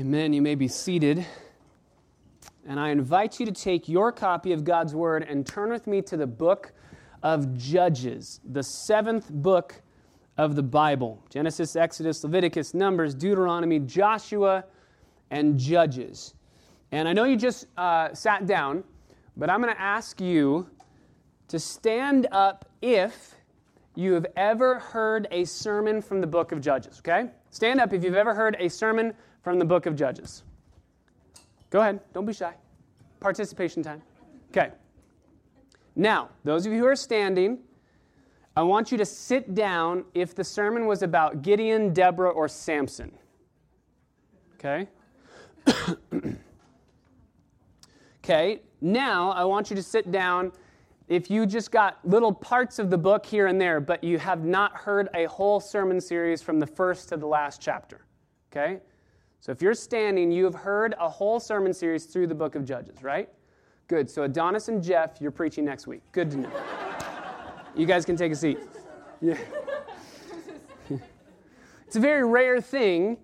Amen. You may be seated. And I invite you to take your copy of God's Word and turn with me to the book of Judges, the seventh book of the Bible Genesis, Exodus, Leviticus, Numbers, Deuteronomy, Joshua, and Judges. And I know you just uh, sat down, but I'm going to ask you to stand up if you have ever heard a sermon from the book of Judges, okay? Stand up if you've ever heard a sermon from the book of Judges. Go ahead, don't be shy. Participation time. Okay. Now, those of you who are standing, I want you to sit down if the sermon was about Gideon, Deborah, or Samson. Okay? okay, now I want you to sit down if you just got little parts of the book here and there, but you have not heard a whole sermon series from the first to the last chapter. Okay? So if you're standing, you have heard a whole sermon series through the book of Judges, right? Good. So Adonis and Jeff, you're preaching next week. Good to know. you guys can take a seat. Yeah. it's a very rare thing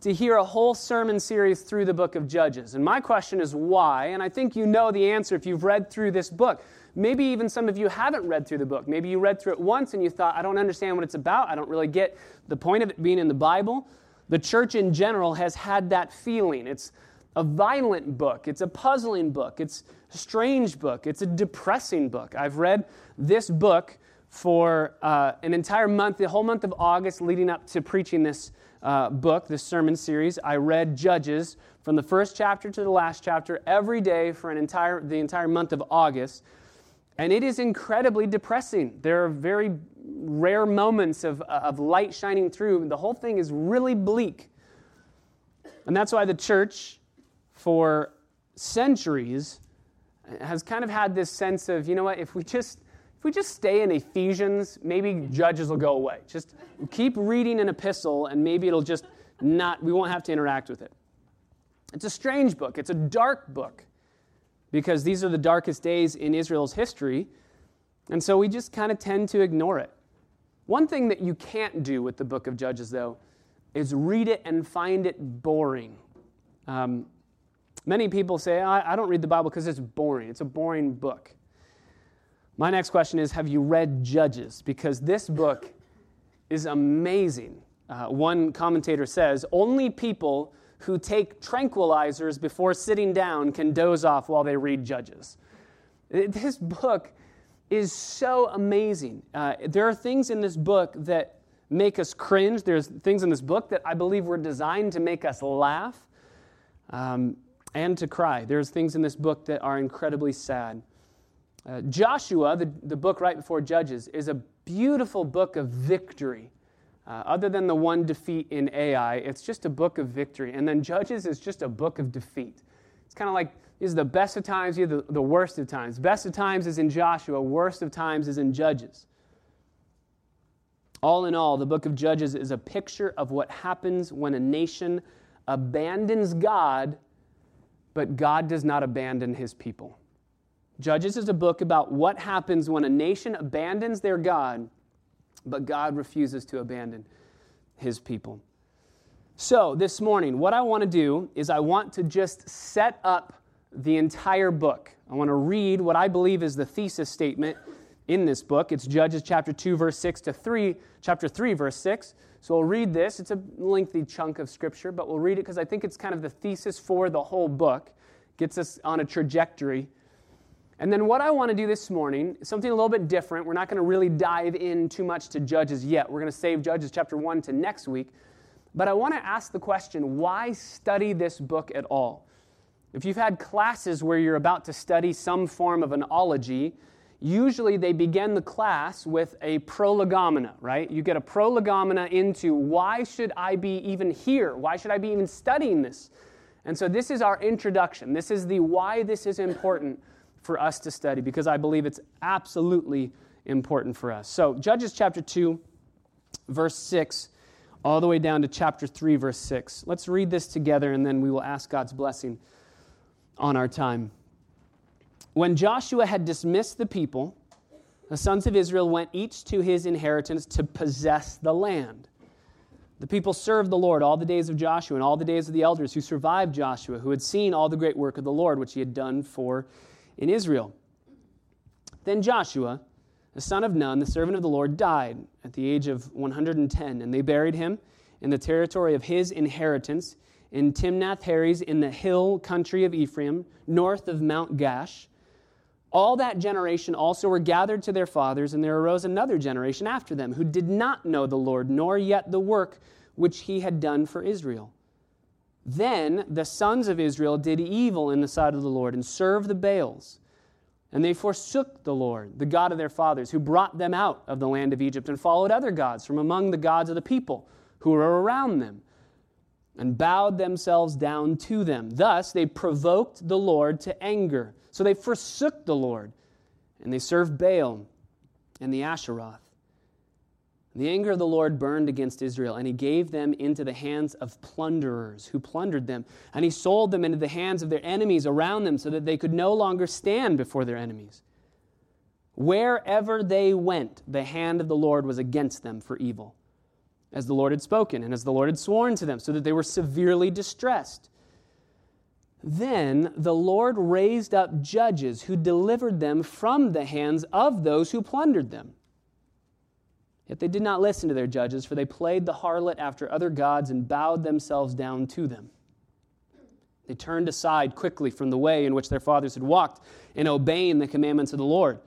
to hear a whole sermon series through the book of Judges. And my question is why? And I think you know the answer if you've read through this book. Maybe even some of you haven't read through the book. Maybe you read through it once and you thought, I don't understand what it's about. I don't really get the point of it being in the Bible. The church in general has had that feeling. It's a violent book, it's a puzzling book, it's a strange book, it's a depressing book. I've read this book for uh, an entire month, the whole month of August leading up to preaching this uh, book, this sermon series. I read Judges from the first chapter to the last chapter every day for an entire, the entire month of August. And it is incredibly depressing. There are very rare moments of, uh, of light shining through. The whole thing is really bleak. And that's why the church, for centuries, has kind of had this sense of, you know what, if we just if we just stay in Ephesians, maybe judges will go away. Just keep reading an epistle and maybe it'll just not, we won't have to interact with it. It's a strange book. It's a dark book because these are the darkest days in Israel's history. And so we just kind of tend to ignore it. One thing that you can't do with the book of Judges, though, is read it and find it boring. Um, many people say, I, I don't read the Bible because it's boring. It's a boring book. My next question is Have you read Judges? Because this book is amazing. Uh, one commentator says, Only people who take tranquilizers before sitting down can doze off while they read Judges. This book is so amazing. Uh, there are things in this book that make us cringe. There's things in this book that I believe were designed to make us laugh um, and to cry. There's things in this book that are incredibly sad. Uh, Joshua, the, the book right before Judges, is a beautiful book of victory. Uh, other than the one defeat in Ai, it's just a book of victory. And then Judges is just a book of defeat. It's kind of like are the best of times, are the, the worst of times. Best of times is in Joshua, worst of times is in Judges. All in all, the book of Judges is a picture of what happens when a nation abandons God, but God does not abandon his people. Judges is a book about what happens when a nation abandons their God but God refuses to abandon his people. So, this morning, what I want to do is I want to just set up the entire book. I want to read what I believe is the thesis statement in this book. It's Judges chapter 2 verse 6 to 3, chapter 3 verse 6. So we'll read this. It's a lengthy chunk of scripture, but we'll read it because I think it's kind of the thesis for the whole book. Gets us on a trajectory and then, what I want to do this morning something a little bit different. We're not going to really dive in too much to Judges yet. We're going to save Judges chapter 1 to next week. But I want to ask the question why study this book at all? If you've had classes where you're about to study some form of an ology, usually they begin the class with a prolegomena, right? You get a prolegomena into why should I be even here? Why should I be even studying this? And so this is our introduction. This is the why this is important for us to study because I believe it's absolutely important for us. So, Judges chapter 2, verse 6, all the way down to chapter 3, verse 6. Let's read this together and then we will ask God's blessing on our time. When Joshua had dismissed the people, the sons of Israel went each to his inheritance to possess the land. The people served the Lord all the days of Joshua and all the days of the elders who survived Joshua, who had seen all the great work of the Lord, which he had done for in Israel. Then Joshua, the son of Nun, the servant of the Lord, died at the age of 110, and they buried him in the territory of his inheritance in Timnath Heres in the hill country of Ephraim, north of Mount Gaash. All that generation also were gathered to their fathers, and there arose another generation after them who did not know the Lord, nor yet the work which he had done for Israel. Then the sons of Israel did evil in the sight of the Lord and served the Baals. And they forsook the Lord, the God of their fathers, who brought them out of the land of Egypt, and followed other gods from among the gods of the people who were around them, and bowed themselves down to them. Thus they provoked the Lord to anger so they forsook the Lord, and they served Baal and the Asheroth. The anger of the Lord burned against Israel, and he gave them into the hands of plunderers who plundered them. And he sold them into the hands of their enemies around them so that they could no longer stand before their enemies. Wherever they went, the hand of the Lord was against them for evil, as the Lord had spoken and as the Lord had sworn to them, so that they were severely distressed. Then the Lord raised up judges who delivered them from the hands of those who plundered them. Yet they did not listen to their judges, for they played the harlot after other gods and bowed themselves down to them. They turned aside quickly from the way in which their fathers had walked in obeying the commandments of the Lord.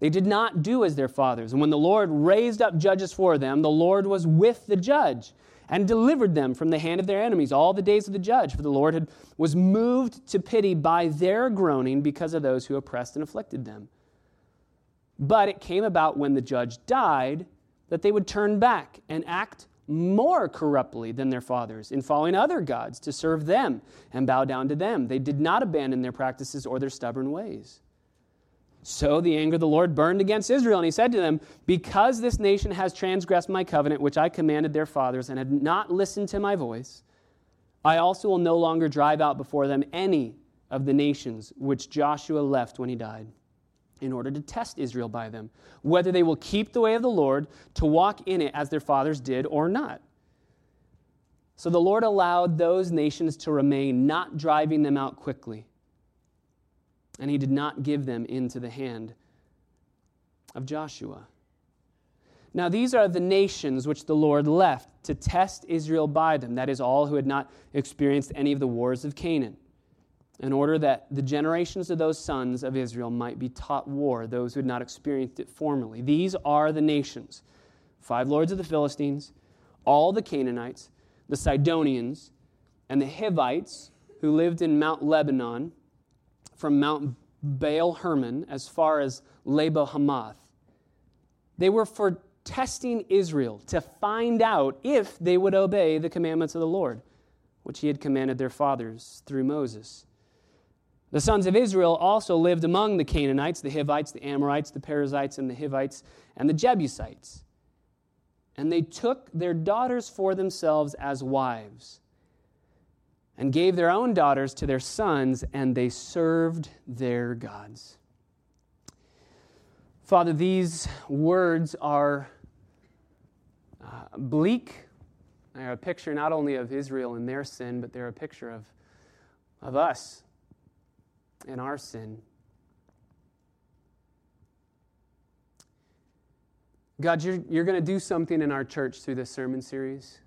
They did not do as their fathers. And when the Lord raised up judges for them, the Lord was with the judge and delivered them from the hand of their enemies all the days of the judge. For the Lord had, was moved to pity by their groaning because of those who oppressed and afflicted them. But it came about when the judge died that they would turn back and act more corruptly than their fathers in following other gods to serve them and bow down to them. They did not abandon their practices or their stubborn ways. So the anger of the Lord burned against Israel, and he said to them, Because this nation has transgressed my covenant, which I commanded their fathers, and had not listened to my voice, I also will no longer drive out before them any of the nations which Joshua left when he died, in order to test Israel by them, whether they will keep the way of the Lord to walk in it as their fathers did or not. So the Lord allowed those nations to remain, not driving them out quickly and he did not give them into the hand of Joshua. Now, these are the nations which the Lord left to test Israel by them. That is, all who had not experienced any of the wars of Canaan, in order that the generations of those sons of Israel might be taught war, those who had not experienced it formerly. These are the nations five lords of the Philistines, all the Canaanites, the Sidonians, and the Hivites who lived in Mount Lebanon from Mount Baal Hermon as far as Lebo Hamath. They were for testing Israel to find out if they would obey the commandments of the Lord, which he had commanded their fathers through Moses. The sons of Israel also lived among the Canaanites, the Hittites, the Amorites, the Perizzites, and the Hivites, and the Jebusites. And they took their daughters for themselves as wives and gave their own daughters to their sons, and they served their gods. Father, these words are uh, bleak. They're a picture not only of Israel and their sin, but they're a picture of, of us and our sin. God, you're, you're going to do something in our church through this sermon series.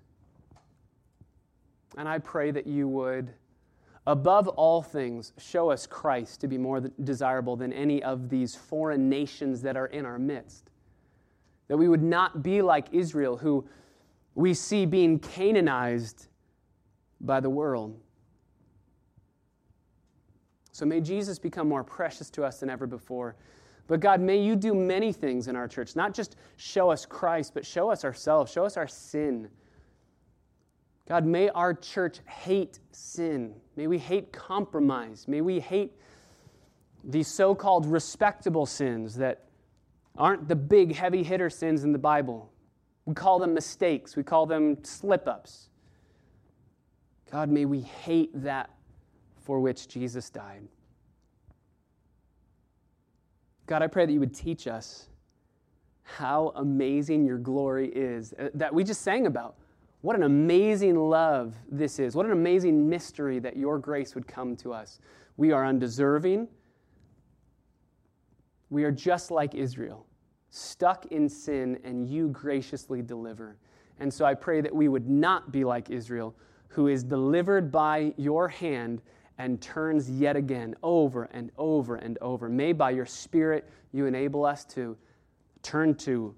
And I pray that you would, above all things, show us Christ to be more desirable than any of these foreign nations that are in our midst. That we would not be like Israel, who we see being Canaanized by the world. So may Jesus become more precious to us than ever before. But God, may you do many things in our church, not just show us Christ, but show us ourselves, show us our sin God, may our church hate sin. May we hate compromise. May we hate these so called respectable sins that aren't the big, heavy hitter sins in the Bible. We call them mistakes, we call them slip ups. God, may we hate that for which Jesus died. God, I pray that you would teach us how amazing your glory is uh, that we just sang about. What an amazing love this is. What an amazing mystery that your grace would come to us. We are undeserving. We are just like Israel, stuck in sin, and you graciously deliver. And so I pray that we would not be like Israel, who is delivered by your hand and turns yet again over and over and over. May by your Spirit you enable us to turn to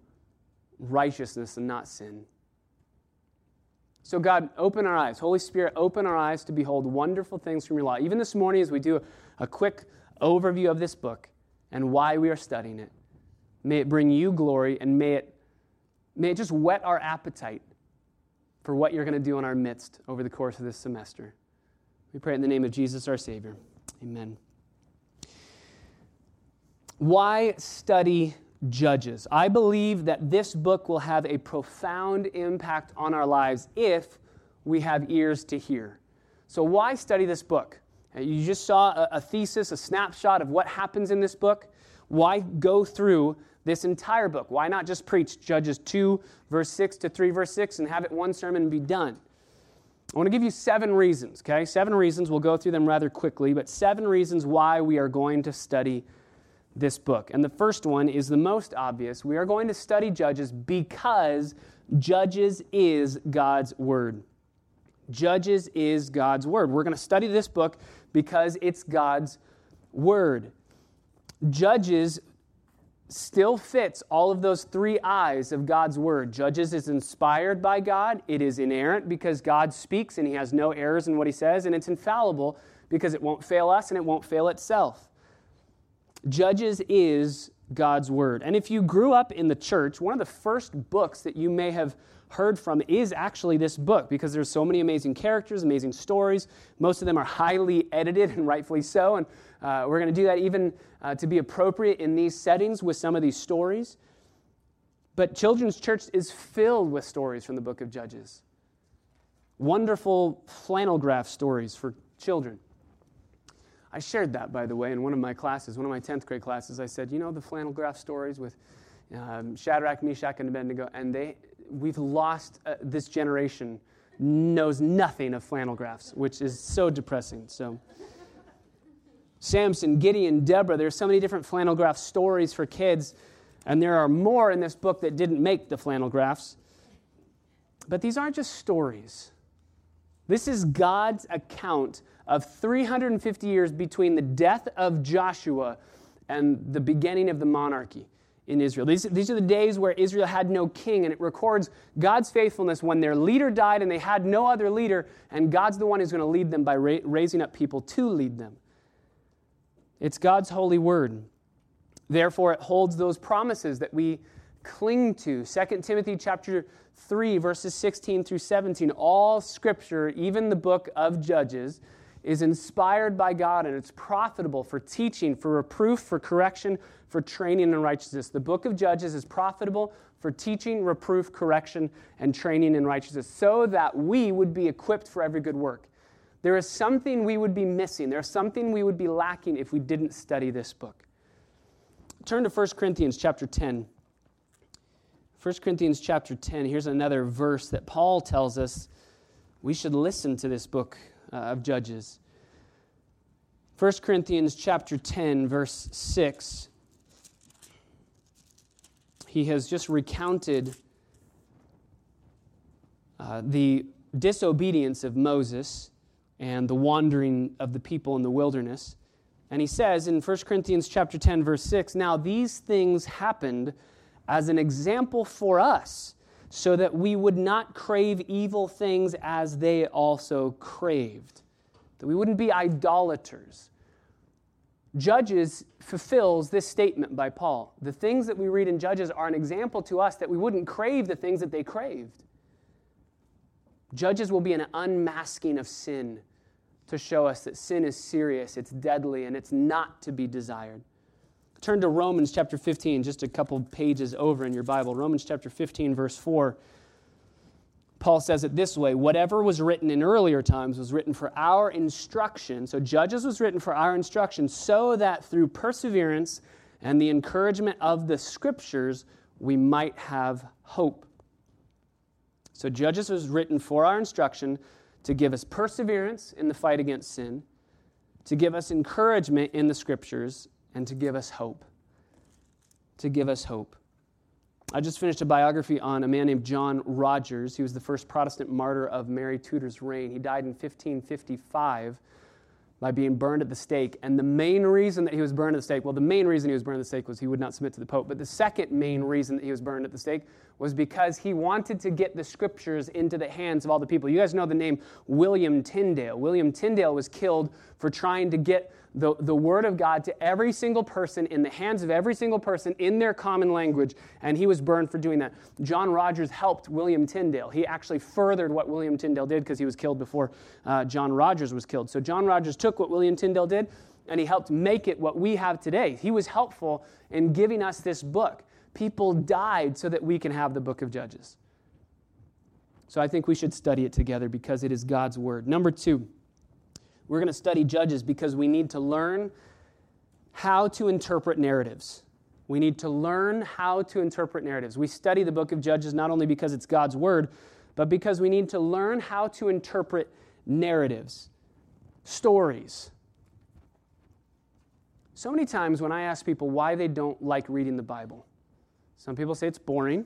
righteousness and not sin. So, God, open our eyes. Holy Spirit, open our eyes to behold wonderful things from your law. Even this morning, as we do a quick overview of this book and why we are studying it, may it bring you glory and may it, may it just whet our appetite for what you're going to do in our midst over the course of this semester. We pray in the name of Jesus, our Savior. Amen. Why study Judges? I believe that this book will have a profound impact on our lives if we have ears to hear. So, why study this book? You just saw a, a thesis, a snapshot of what happens in this book. Why go through this entire book? Why not just preach Judges 2, verse 6 to 3, verse 6, and have it one sermon and be done? I want to give you seven reasons, okay? Seven reasons. We'll go through them rather quickly, but seven reasons why we are going to study this book. And the first one is the most obvious. We are going to study Judges because Judges is God's Word. Judges is God's Word. We're going to study this book because it's God's Word. Judges still fits all of those three I's of God's word. Judges is inspired by God, it is inerrant because God speaks and he has no errors in what he says, and it's infallible because it won't fail us and it won't fail itself. Judges is God's word. And if you grew up in the church, one of the first books that you may have heard from is actually this book because there's so many amazing characters, amazing stories. Most of them are highly edited and rightfully so. And uh, we're going to do that even uh, to be appropriate in these settings with some of these stories. But Children's Church is filled with stories from the book of Judges. Wonderful flannel graph stories for children. I shared that, by the way, in one of my classes, one of my 10th grade classes. I said, you know, the flannel graph stories with um, Shadrach, Meshach, and Abednego, and they, we've lost uh, this generation knows nothing of flannel graphs, which is so depressing. So. Samson, Gideon, Deborah. There's so many different flannel graph stories for kids, and there are more in this book that didn't make the flannel graphs. But these aren't just stories. This is God's account of 350 years between the death of Joshua and the beginning of the monarchy in Israel. These, these are the days where Israel had no king, and it records God's faithfulness when their leader died and they had no other leader, and God's the one who's going to lead them by ra- raising up people to lead them. It's God's holy word. Therefore, it holds those promises that we cling to. 2 Timothy chapter 3, verses 16 through 17. All scripture, even the book of Judges, is inspired by God and it's profitable for teaching, for reproof, for correction, for training in righteousness. The book of Judges is profitable for teaching, reproof, correction, and training in righteousness, so that we would be equipped for every good work. There is something we would be missing. There's something we would be lacking if we didn't study this book. Turn to 1 Corinthians chapter 10. 1 Corinthians chapter 10, here's another verse that Paul tells us we should listen to this book uh, of Judges. 1 Corinthians chapter 10, verse 6. He has just recounted uh, the disobedience of Moses and the wandering of the people in the wilderness. And he says in 1 Corinthians chapter 10 verse 6, "Now these things happened as an example for us, so that we would not crave evil things as they also craved." That we wouldn't be idolaters. Judges fulfills this statement by Paul. The things that we read in Judges are an example to us that we wouldn't crave the things that they craved. Judges will be an unmasking of sin to show us that sin is serious, it's deadly, and it's not to be desired. Turn to Romans chapter 15, just a couple pages over in your Bible. Romans chapter 15, verse 4. Paul says it this way whatever was written in earlier times was written for our instruction. So, Judges was written for our instruction, so that through perseverance and the encouragement of the scriptures, we might have hope. So, Judges was written for our instruction to give us perseverance in the fight against sin, to give us encouragement in the scriptures, and to give us hope. To give us hope. I just finished a biography on a man named John Rogers. He was the first Protestant martyr of Mary Tudor's reign. He died in 1555 by being burned at the stake. And the main reason that he was burned at the stake, well, the main reason he was burned at the stake was he would not submit to the Pope. But the second main reason that he was burned at the stake was because he wanted to get the scriptures into the hands of all the people. You guys know the name William Tyndale. William Tyndale was killed for trying to get the, the word of God to every single person in the hands of every single person in their common language, and he was burned for doing that. John Rogers helped William Tyndale. He actually furthered what William Tyndale did because he was killed before uh, John Rogers was killed. So John Rogers took what William Tyndale did and he helped make it what we have today. He was helpful in giving us this book. People died so that we can have the book of Judges. So I think we should study it together because it is God's word. Number two, we're going to study Judges because we need to learn how to interpret narratives. We need to learn how to interpret narratives. We study the book of Judges not only because it's God's word, but because we need to learn how to interpret narratives, stories. So many times when I ask people why they don't like reading the Bible, some people say it's boring.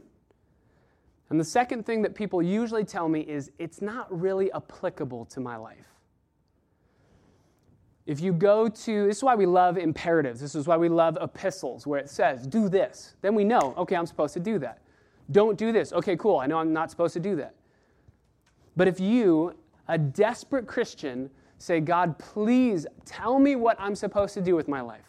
And the second thing that people usually tell me is it's not really applicable to my life. If you go to, this is why we love imperatives. This is why we love epistles, where it says, do this. Then we know, okay, I'm supposed to do that. Don't do this. Okay, cool. I know I'm not supposed to do that. But if you, a desperate Christian, say, God, please tell me what I'm supposed to do with my life,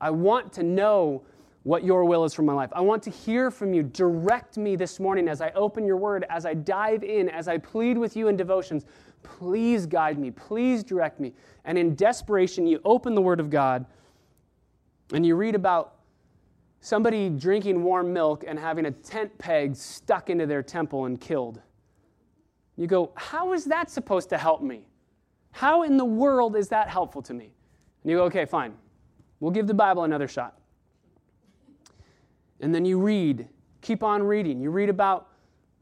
I want to know what your will is for my life. I want to hear from you. Direct me this morning as I open your word, as I dive in, as I plead with you in devotions. Please guide me. Please direct me. And in desperation, you open the word of God and you read about somebody drinking warm milk and having a tent peg stuck into their temple and killed. You go, How is that supposed to help me? How in the world is that helpful to me? And you go, Okay, fine. We'll give the Bible another shot. And then you read, keep on reading. You read about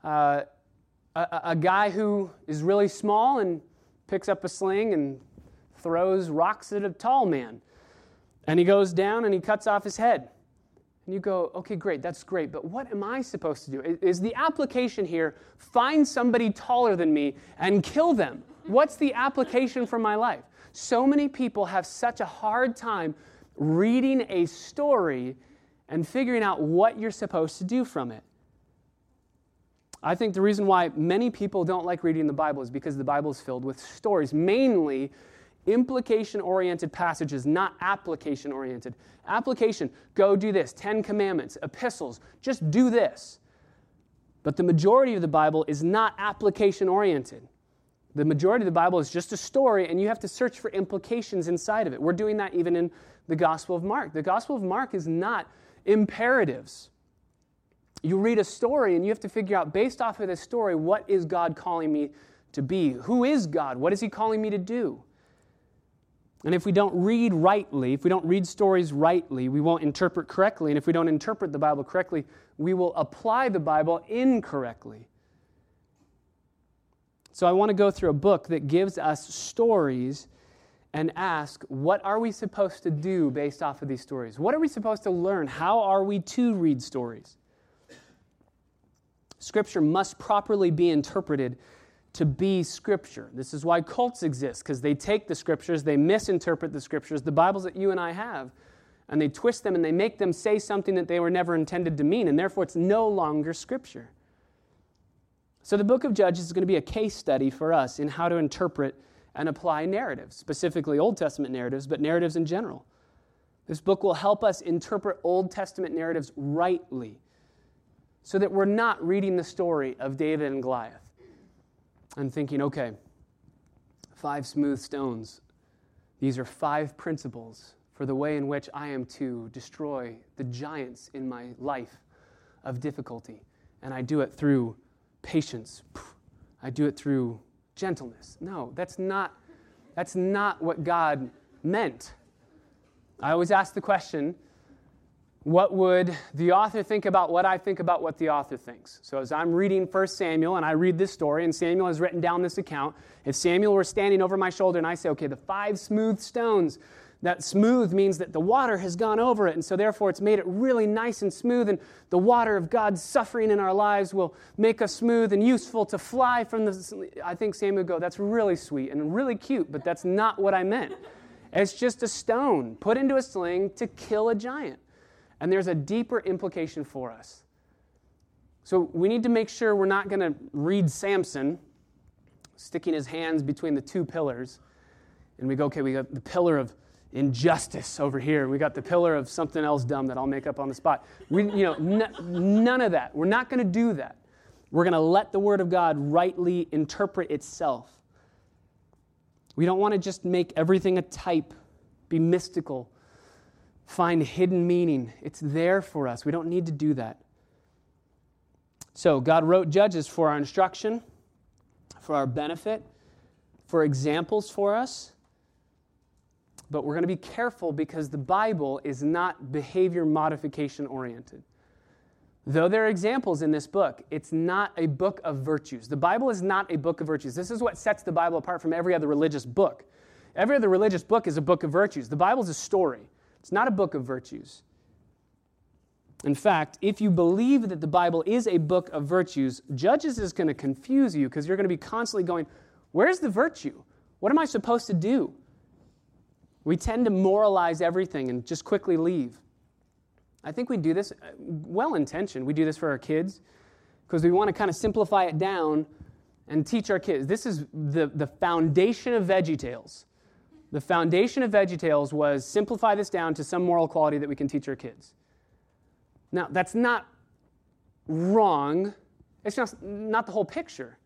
uh, a, a guy who is really small and picks up a sling and throws rocks at a tall man. And he goes down and he cuts off his head. And you go, okay, great, that's great, but what am I supposed to do? Is the application here find somebody taller than me and kill them? What's the application for my life? So many people have such a hard time reading a story and figuring out what you're supposed to do from it. I think the reason why many people don't like reading the Bible is because the Bible is filled with stories, mainly implication oriented passages, not application oriented. Application, go do this. Ten Commandments, epistles, just do this. But the majority of the Bible is not application oriented. The majority of the Bible is just a story, and you have to search for implications inside of it. We're doing that even in the Gospel of Mark. The Gospel of Mark is not imperatives. You read a story and you have to figure out, based off of this story, what is God calling me to be? Who is God? What is He calling me to do? And if we don't read rightly, if we don't read stories rightly, we won't interpret correctly. And if we don't interpret the Bible correctly, we will apply the Bible incorrectly. So I want to go through a book that gives us stories and ask, what are we supposed to do based off of these stories? What are we supposed to learn? How are we to read stories? Scripture must properly be interpreted to be Scripture. This is why cults exist, because they take the Scriptures, they misinterpret the Scriptures, the Bibles that you and I have, and they twist them and they make them say something that they were never intended to mean, and therefore it's no longer Scripture. So the book of Judges is going to be a case study for us in how to interpret and apply narratives, specifically Old Testament narratives, but narratives in general. This book will help us interpret Old Testament narratives rightly so that we're not reading the story of David and Goliath and thinking, okay, five smooth stones. These are five principles for the way in which I am to destroy the giants in my life of difficulty. And I do it through patience, I do it through gentleness. No, that's not, that's not what God meant. I always ask the question what would the author think about what I think about what the author thinks? So, as I'm reading 1 Samuel and I read this story, and Samuel has written down this account, if Samuel were standing over my shoulder and I say, okay, the five smooth stones, that smooth means that the water has gone over it, and so therefore it's made it really nice and smooth, and the water of God's suffering in our lives will make us smooth and useful to fly from the. I think Samuel would go, that's really sweet and really cute, but that's not what I meant. It's just a stone put into a sling to kill a giant. And there's a deeper implication for us. So we need to make sure we're not going to read Samson sticking his hands between the two pillars. And we go, okay, we got the pillar of injustice over here. We got the pillar of something else dumb that I'll make up on the spot. We, you know, n- none of that. We're not going to do that. We're going to let the Word of God rightly interpret itself. We don't want to just make everything a type, be mystical, find hidden meaning. It's there for us. We don't need to do that. So, God wrote Judges for our instruction, for our benefit, for examples for us. But we're going to be careful because the Bible is not behavior modification oriented. Though there are examples in this book, it's not a book of virtues. The Bible is not a book of virtues. This is what sets the Bible apart from every other religious book. Every other religious book is a book of virtues. The Bible is a story. It's not a book of virtues. In fact, if you believe that the Bible is a book of virtues, Judges is going to confuse you because you're going to be constantly going, Where's the virtue? What am I supposed to do? We tend to moralize everything and just quickly leave. I think we do this uh, well intentioned. We do this for our kids because we want to kind of simplify it down and teach our kids. This is the, the foundation of Veggie Tales. The foundation of VeggieTales was simplify this down to some moral quality that we can teach our kids. Now, that's not wrong. It's just not the whole picture.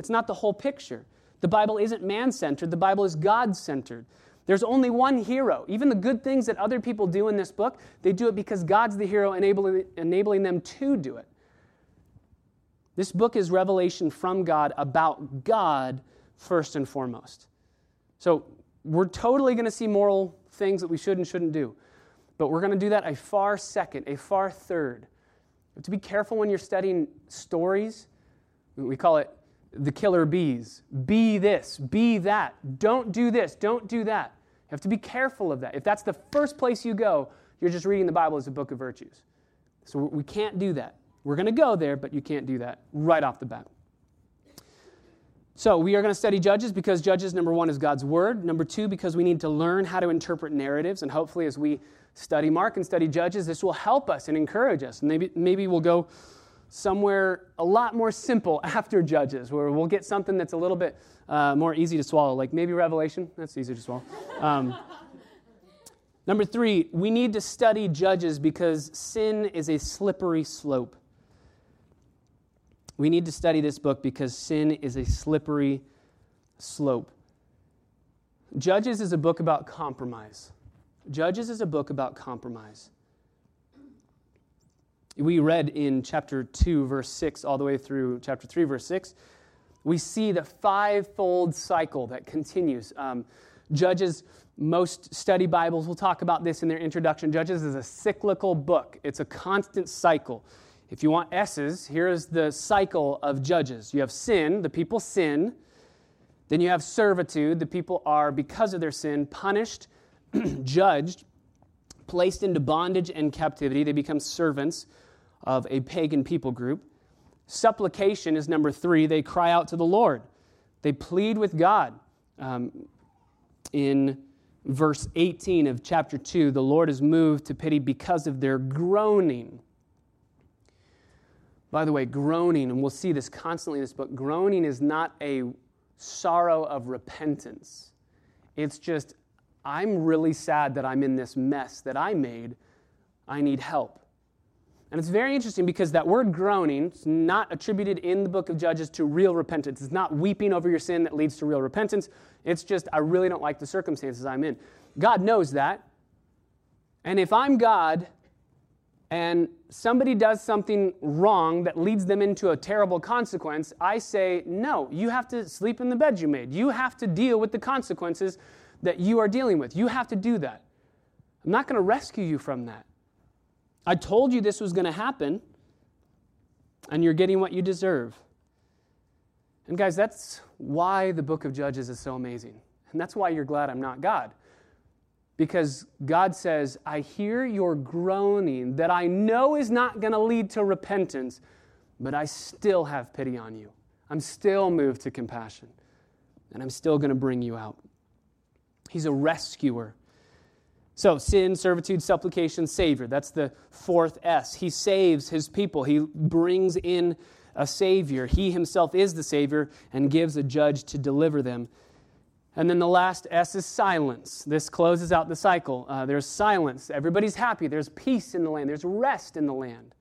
It's not the whole picture. The Bible isn't man centered, the Bible is God centered. There's only one hero. Even the good things that other people do in this book, they do it because God's the hero, enabling, enabling them to do it. This book is revelation from God about God first and foremost. So we're totally going to see moral things that we should and shouldn't do. But we're going to do that a far second, a far third. To be careful when you're studying stories. We call it the killer bees. Be this, be that. Don't do this, don't do that. You have to be careful of that. If that's the first place you go, you're just reading the Bible as a book of virtues. So we can't do that. We're going to go there, but you can't do that right off the bat. So, we are going to study Judges because Judges, number one, is God's Word. Number two, because we need to learn how to interpret narratives. And hopefully, as we study Mark and study Judges, this will help us and encourage us. And maybe, maybe we'll go somewhere a lot more simple after Judges, where we'll get something that's a little bit uh, more easy to swallow, like maybe Revelation. That's easy to swallow. Um, number three, we need to study Judges because sin is a slippery slope. We need to study this book because sin is a slippery slope. Judges is a book about compromise. Judges is a book about compromise. We read in chapter 2, verse 6, all the way through chapter 3, verse 6, we see the fivefold cycle that continues. Um, Judges, most study Bibles will talk about this in their introduction. Judges is a cyclical book, it's a constant cycle. If you want S's, here's the cycle of judges. You have sin, the people sin. Then you have servitude, the people are, because of their sin, punished, judged, placed into bondage and captivity. They become servants of a pagan people group. Supplication is number three. They cry out to the Lord, they plead with God. Um, in verse 18 of chapter 2, the Lord is moved to pity because of their groaning. By the way, groaning, and we'll see this constantly in this book, groaning is not a sorrow of repentance. It's just, I'm really sad that I'm in this mess that I made. I need help. And it's very interesting because that word groaning is not attributed in the book of Judges to real repentance. It's not weeping over your sin that leads to real repentance. It's just, I really don't like the circumstances I'm in. God knows that. And if I'm God and somebody does something wrong that leads them into a terrible consequence, I say, no, you have to sleep in the bed you made. You have to deal with the consequences that you are dealing with. You have to do that. I'm not going to rescue you from that. I told you this was going to happen, and you're getting what you deserve. And guys, that's why the book of Judges is so amazing. And that's why you're glad I'm not God. Because God says, I hear your groaning that I know is not going to lead to repentance, but I still have pity on you. I'm still moved to compassion, and I'm still going to bring you out. He's a rescuer. So, sin, servitude, supplication, savior. That's the fourth S. He saves his people. He brings in a savior. He himself is the savior and gives a judge to deliver them. And then the last S is silence. This closes out the cycle. Uh, there's silence. Everybody's happy. There's peace in the land. There's rest in the land.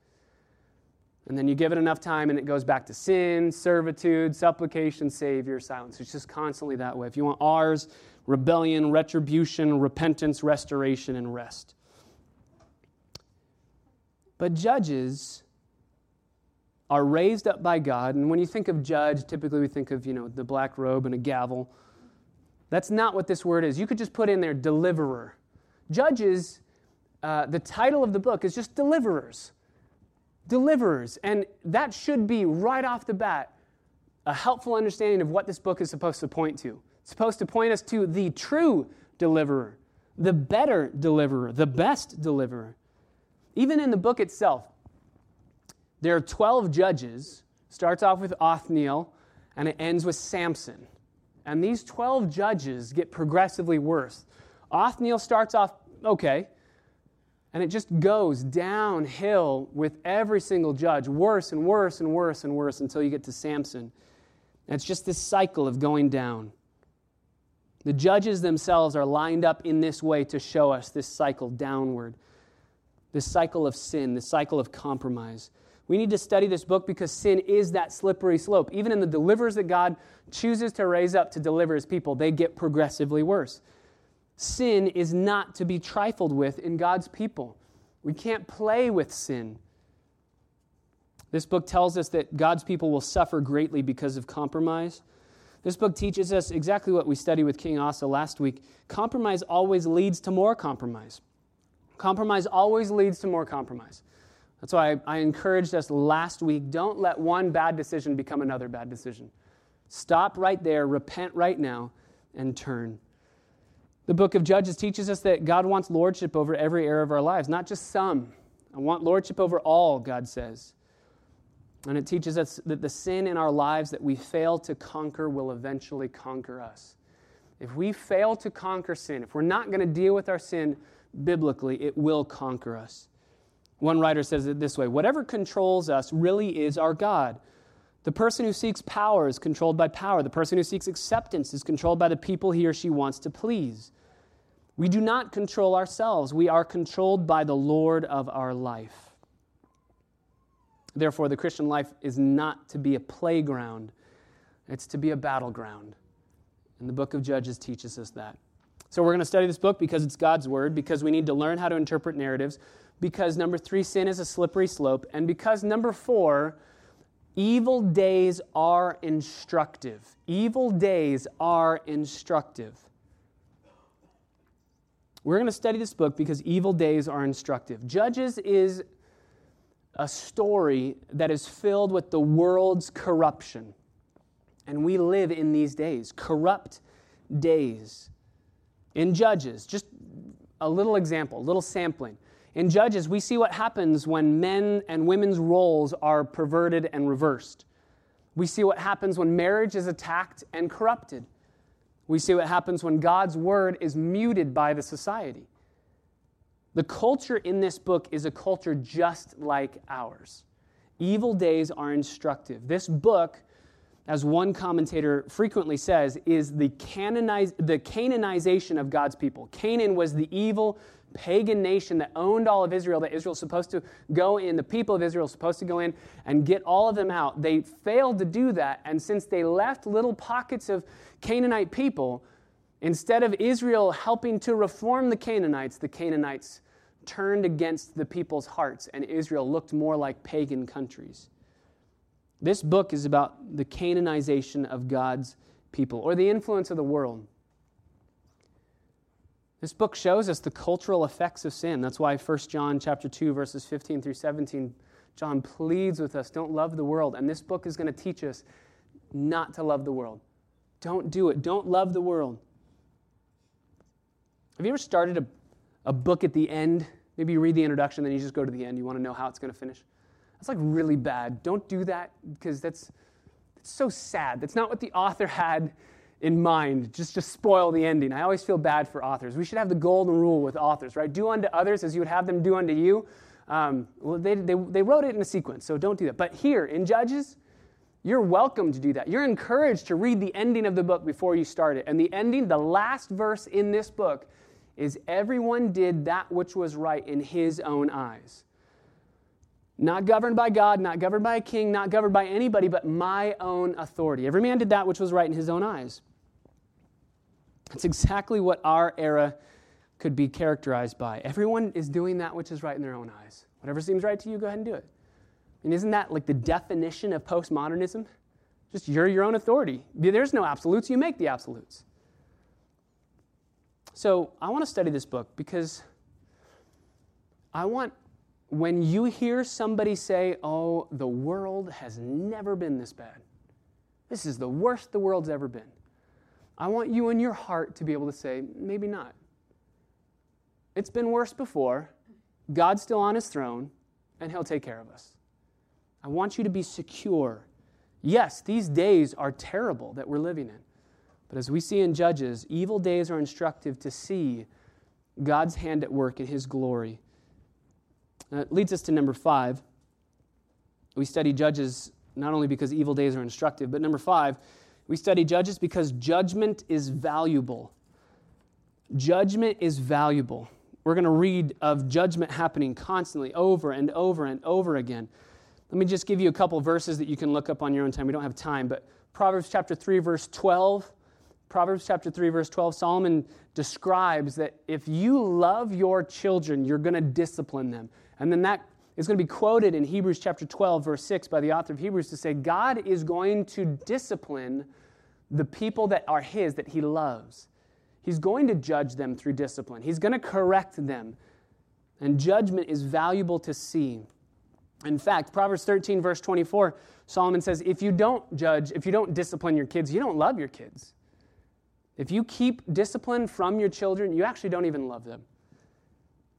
And then you give it enough time and it goes back to sin, servitude, supplication, savior, silence. It's just constantly that way. If you want R's, rebellion, retribution, repentance, restoration, and rest. But judges are raised up by God, and when you think of judge, typically we think of, you know, the black robe and a gavel. That's not what this word is. You could just put in there deliverer. Judges, uh, the title of the book is just deliverers. Deliverers. And that should be right off the bat a helpful understanding of what this book is supposed to point to. It's supposed to point us to the true deliverer, the better deliverer, the best deliverer. Even in the book itself, there are 12 judges. Starts off with Othniel and it ends with Samson. And these 12 judges get progressively worse. Othniel starts off okay, and it just goes downhill with every single judge, worse and worse and worse and worse until you get to Samson. And it's just this cycle of going down. The judges themselves are lined up in this way to show us this cycle downward, this cycle of sin, this cycle of compromise. We need to study this book because sin is that slippery slope. Even in the deliverers that God chooses to raise up to deliver his people, they get progressively worse. Sin is not to be trifled with in God's people. We can't play with sin. This book tells us that God's people will suffer greatly because of compromise. This book teaches us exactly what we studied with King Asa last week. Compromise always leads to more compromise. Compromise always leads to more compromise. That's why I, I encouraged us last week don't let one bad decision become another bad decision. Stop right there, repent right now, and turn. The book of Judges teaches us that God wants lordship over every area of our lives, not just some. I want lordship over all, God says. And it teaches us that the sin in our lives that we fail to conquer will eventually conquer us. If we fail to conquer sin, if we're not going to deal with our sin biblically, it will conquer us. One writer says it this way Whatever controls us really is our God. The person who seeks power is controlled by power. The person who seeks acceptance is controlled by the people he or she wants to please. We do not control ourselves, we are controlled by the Lord of our life. Therefore, the Christian life is not to be a playground, it's to be a battleground. And the book of Judges teaches us that. So, we're going to study this book because it's God's word, because we need to learn how to interpret narratives, because number three, sin is a slippery slope, and because number four, evil days are instructive. Evil days are instructive. We're going to study this book because evil days are instructive. Judges is a story that is filled with the world's corruption. And we live in these days, corrupt days. In Judges, just a little example, a little sampling. In Judges, we see what happens when men and women's roles are perverted and reversed. We see what happens when marriage is attacked and corrupted. We see what happens when God's word is muted by the society. The culture in this book is a culture just like ours. Evil days are instructive. This book, as one commentator frequently says, is the, canonize, the Canaanization of God's people. Canaan was the evil pagan nation that owned all of Israel, that Israel's supposed to go in, the people of Israel supposed to go in and get all of them out. They failed to do that, and since they left little pockets of Canaanite people, instead of Israel helping to reform the Canaanites, the Canaanites turned against the people's hearts, and Israel looked more like pagan countries. This book is about the Canaanization of God's people, or the influence of the world. This book shows us the cultural effects of sin. That's why 1 John chapter 2 verses 15 through 17 John pleads with us, don't love the world. And this book is going to teach us not to love the world. Don't do it. Don't love the world. Have you ever started a, a book at the end? Maybe you read the introduction, then you just go to the end. You want to know how it's going to finish. That's like really bad. Don't do that because that's, that's so sad. That's not what the author had in mind, just to spoil the ending. I always feel bad for authors. We should have the golden rule with authors, right? Do unto others as you would have them do unto you. Um, well, they, they, they wrote it in a sequence, so don't do that. But here in Judges, you're welcome to do that. You're encouraged to read the ending of the book before you start it. And the ending, the last verse in this book, is everyone did that which was right in his own eyes. Not governed by God, not governed by a king, not governed by anybody, but my own authority. Every man did that which was right in his own eyes. It's exactly what our era could be characterized by. Everyone is doing that which is right in their own eyes. Whatever seems right to you, go ahead and do it. And isn't that like the definition of postmodernism? Just you're your own authority. There's no absolutes, you make the absolutes. So I want to study this book because I want, when you hear somebody say, oh, the world has never been this bad, this is the worst the world's ever been. I want you in your heart to be able to say, maybe not. It's been worse before. God's still on his throne, and he'll take care of us. I want you to be secure. Yes, these days are terrible that we're living in. But as we see in Judges, evil days are instructive to see God's hand at work in his glory. That leads us to number five. We study Judges not only because evil days are instructive, but number five, we study Judges because judgment is valuable. Judgment is valuable. We're going to read of judgment happening constantly over and over and over again. Let me just give you a couple verses that you can look up on your own time. We don't have time, but Proverbs chapter 3 verse 12, Proverbs chapter 3 verse 12, Solomon describes that if you love your children, you're going to discipline them. And then that is going to be quoted in Hebrews chapter 12 verse 6 by the author of Hebrews to say God is going to discipline the people that are his that he loves. He's going to judge them through discipline. He's going to correct them. And judgment is valuable to see. In fact, Proverbs 13, verse 24, Solomon says, If you don't judge, if you don't discipline your kids, you don't love your kids. If you keep discipline from your children, you actually don't even love them.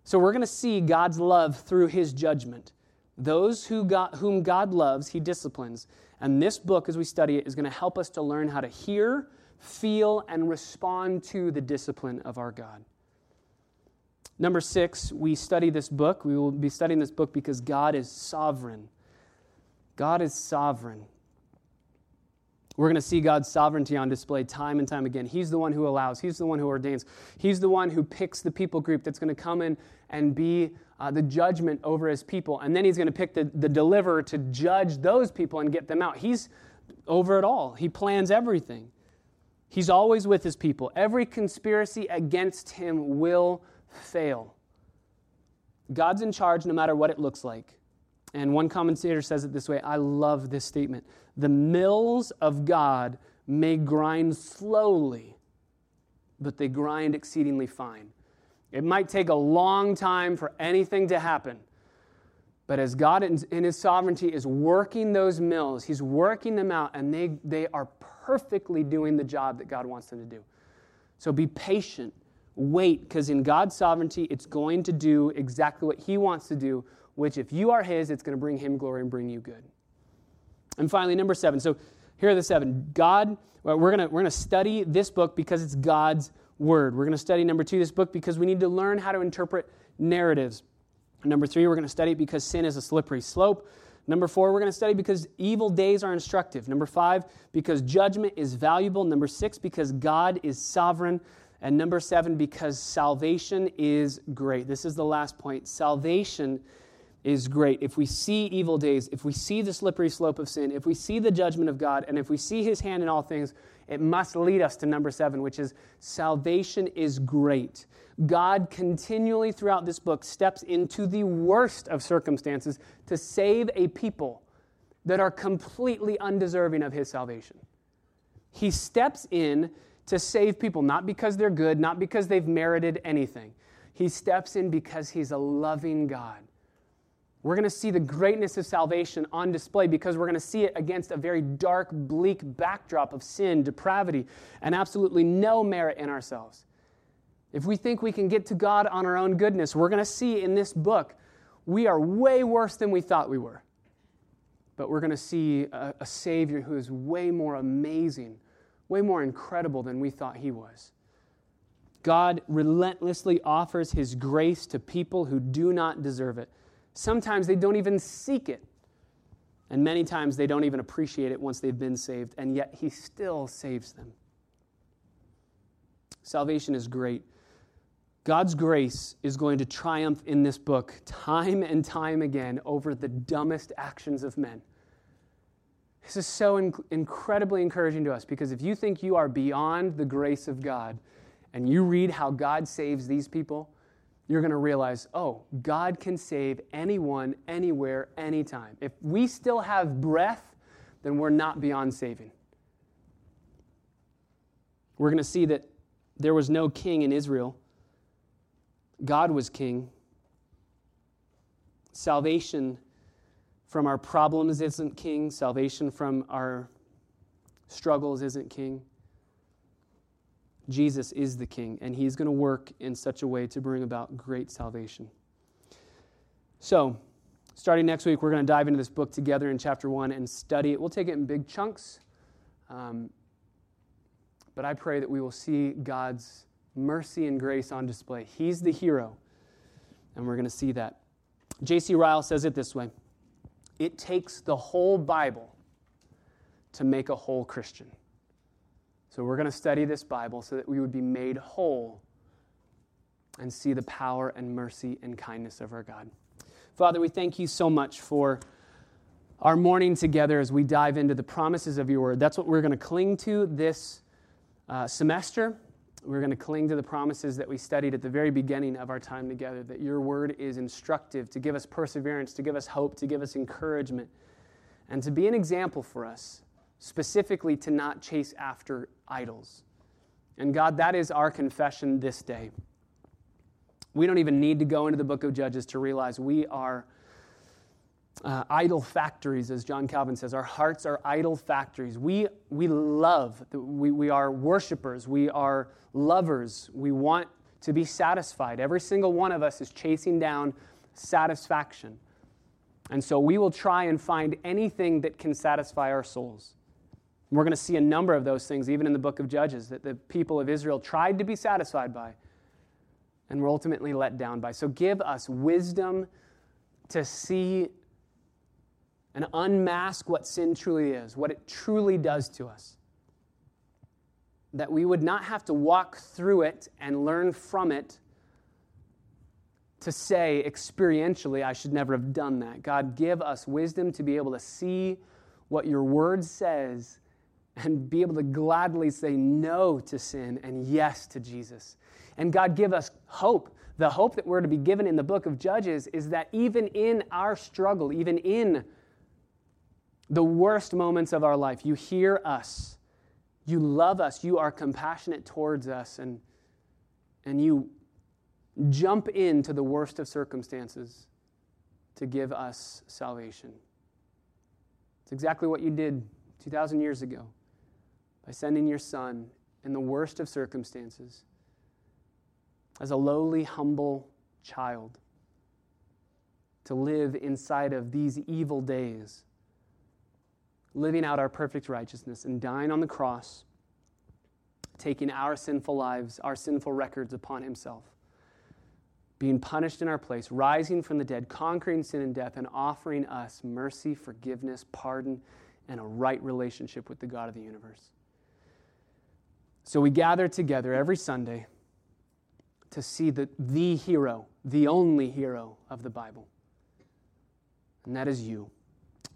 So we're going to see God's love through his judgment. Those who got, whom God loves, he disciplines. And this book, as we study it, is going to help us to learn how to hear feel, and respond to the discipline of our God. Number six, we study this book. We will be studying this book because God is sovereign. God is sovereign. We're going to see God's sovereignty on display time and time again. He's the one who allows, He's the one who ordains, He's the one who picks the people group that's going to come in and be uh, the judgment over His people. And then He's going to pick the, the deliverer to judge those people and get them out. He's over it all, He plans everything. He's always with his people. Every conspiracy against him will fail. God's in charge no matter what it looks like. And one commentator says it this way I love this statement. The mills of God may grind slowly, but they grind exceedingly fine. It might take a long time for anything to happen. But as God in His sovereignty is working those mills, He's working them out, and they, they are perfectly doing the job that God wants them to do. So be patient, wait, because in God's sovereignty, it's going to do exactly what He wants to do, which, if you are His, it's going to bring Him glory and bring you good. And finally, number seven. So here are the seven. God, we're going to, we're going to study this book because it's God's word. We're going to study number two, this book, because we need to learn how to interpret narratives. Number three, we're going to study it because sin is a slippery slope. Number four, we're going to study because evil days are instructive. Number five, because judgment is valuable. Number six, because God is sovereign. And number seven, because salvation is great. This is the last point. Salvation is great. If we see evil days, if we see the slippery slope of sin, if we see the judgment of God, and if we see his hand in all things, it must lead us to number seven, which is salvation is great. God continually throughout this book steps into the worst of circumstances to save a people that are completely undeserving of his salvation. He steps in to save people, not because they're good, not because they've merited anything. He steps in because he's a loving God. We're going to see the greatness of salvation on display because we're going to see it against a very dark, bleak backdrop of sin, depravity, and absolutely no merit in ourselves. If we think we can get to God on our own goodness, we're going to see in this book we are way worse than we thought we were. But we're going to see a, a Savior who is way more amazing, way more incredible than we thought he was. God relentlessly offers his grace to people who do not deserve it. Sometimes they don't even seek it. And many times they don't even appreciate it once they've been saved, and yet he still saves them. Salvation is great. God's grace is going to triumph in this book time and time again over the dumbest actions of men. This is so inc- incredibly encouraging to us because if you think you are beyond the grace of God and you read how God saves these people, you're going to realize, oh, God can save anyone, anywhere, anytime. If we still have breath, then we're not beyond saving. We're going to see that there was no king in Israel God was king. Salvation from our problems isn't king. Salvation from our struggles isn't king. Jesus is the king, and he's going to work in such a way to bring about great salvation. So, starting next week, we're going to dive into this book together in chapter one and study it. We'll take it in big chunks, um, but I pray that we will see God's mercy and grace on display. He's the hero, and we're going to see that. J.C. Ryle says it this way It takes the whole Bible to make a whole Christian. So we're going to study this Bible so that we would be made whole and see the power and mercy and kindness of our God. Father, we thank you so much for our morning together as we dive into the promises of your word. That's what we're going to cling to this uh, semester. We're going to cling to the promises that we studied at the very beginning of our time together that your word is instructive to give us perseverance, to give us hope, to give us encouragement, and to be an example for us, specifically to not chase after idols. And God, that is our confession this day. We don't even need to go into the book of Judges to realize we are uh, idol factories, as John Calvin says. Our hearts are idol factories. We, we love, we, we are worshipers, we are lovers. We want to be satisfied. Every single one of us is chasing down satisfaction. And so we will try and find anything that can satisfy our souls. We're going to see a number of those things, even in the book of Judges, that the people of Israel tried to be satisfied by and were ultimately let down by. So give us wisdom to see and unmask what sin truly is, what it truly does to us. That we would not have to walk through it and learn from it to say experientially, I should never have done that. God, give us wisdom to be able to see what your word says and be able to gladly say no to sin and yes to Jesus. And God, give us hope. The hope that we're to be given in the book of Judges is that even in our struggle, even in the worst moments of our life. You hear us. You love us. You are compassionate towards us. And, and you jump into the worst of circumstances to give us salvation. It's exactly what you did 2,000 years ago by sending your son in the worst of circumstances as a lowly, humble child to live inside of these evil days living out our perfect righteousness and dying on the cross, taking our sinful lives, our sinful records upon himself, being punished in our place, rising from the dead, conquering sin and death, and offering us mercy, forgiveness, pardon, and a right relationship with the God of the universe. So we gather together every Sunday to see the, the hero, the only hero of the Bible. And that is you,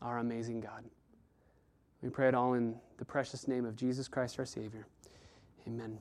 our amazing God. We pray it all in the precious name of Jesus Christ our Savior. Amen.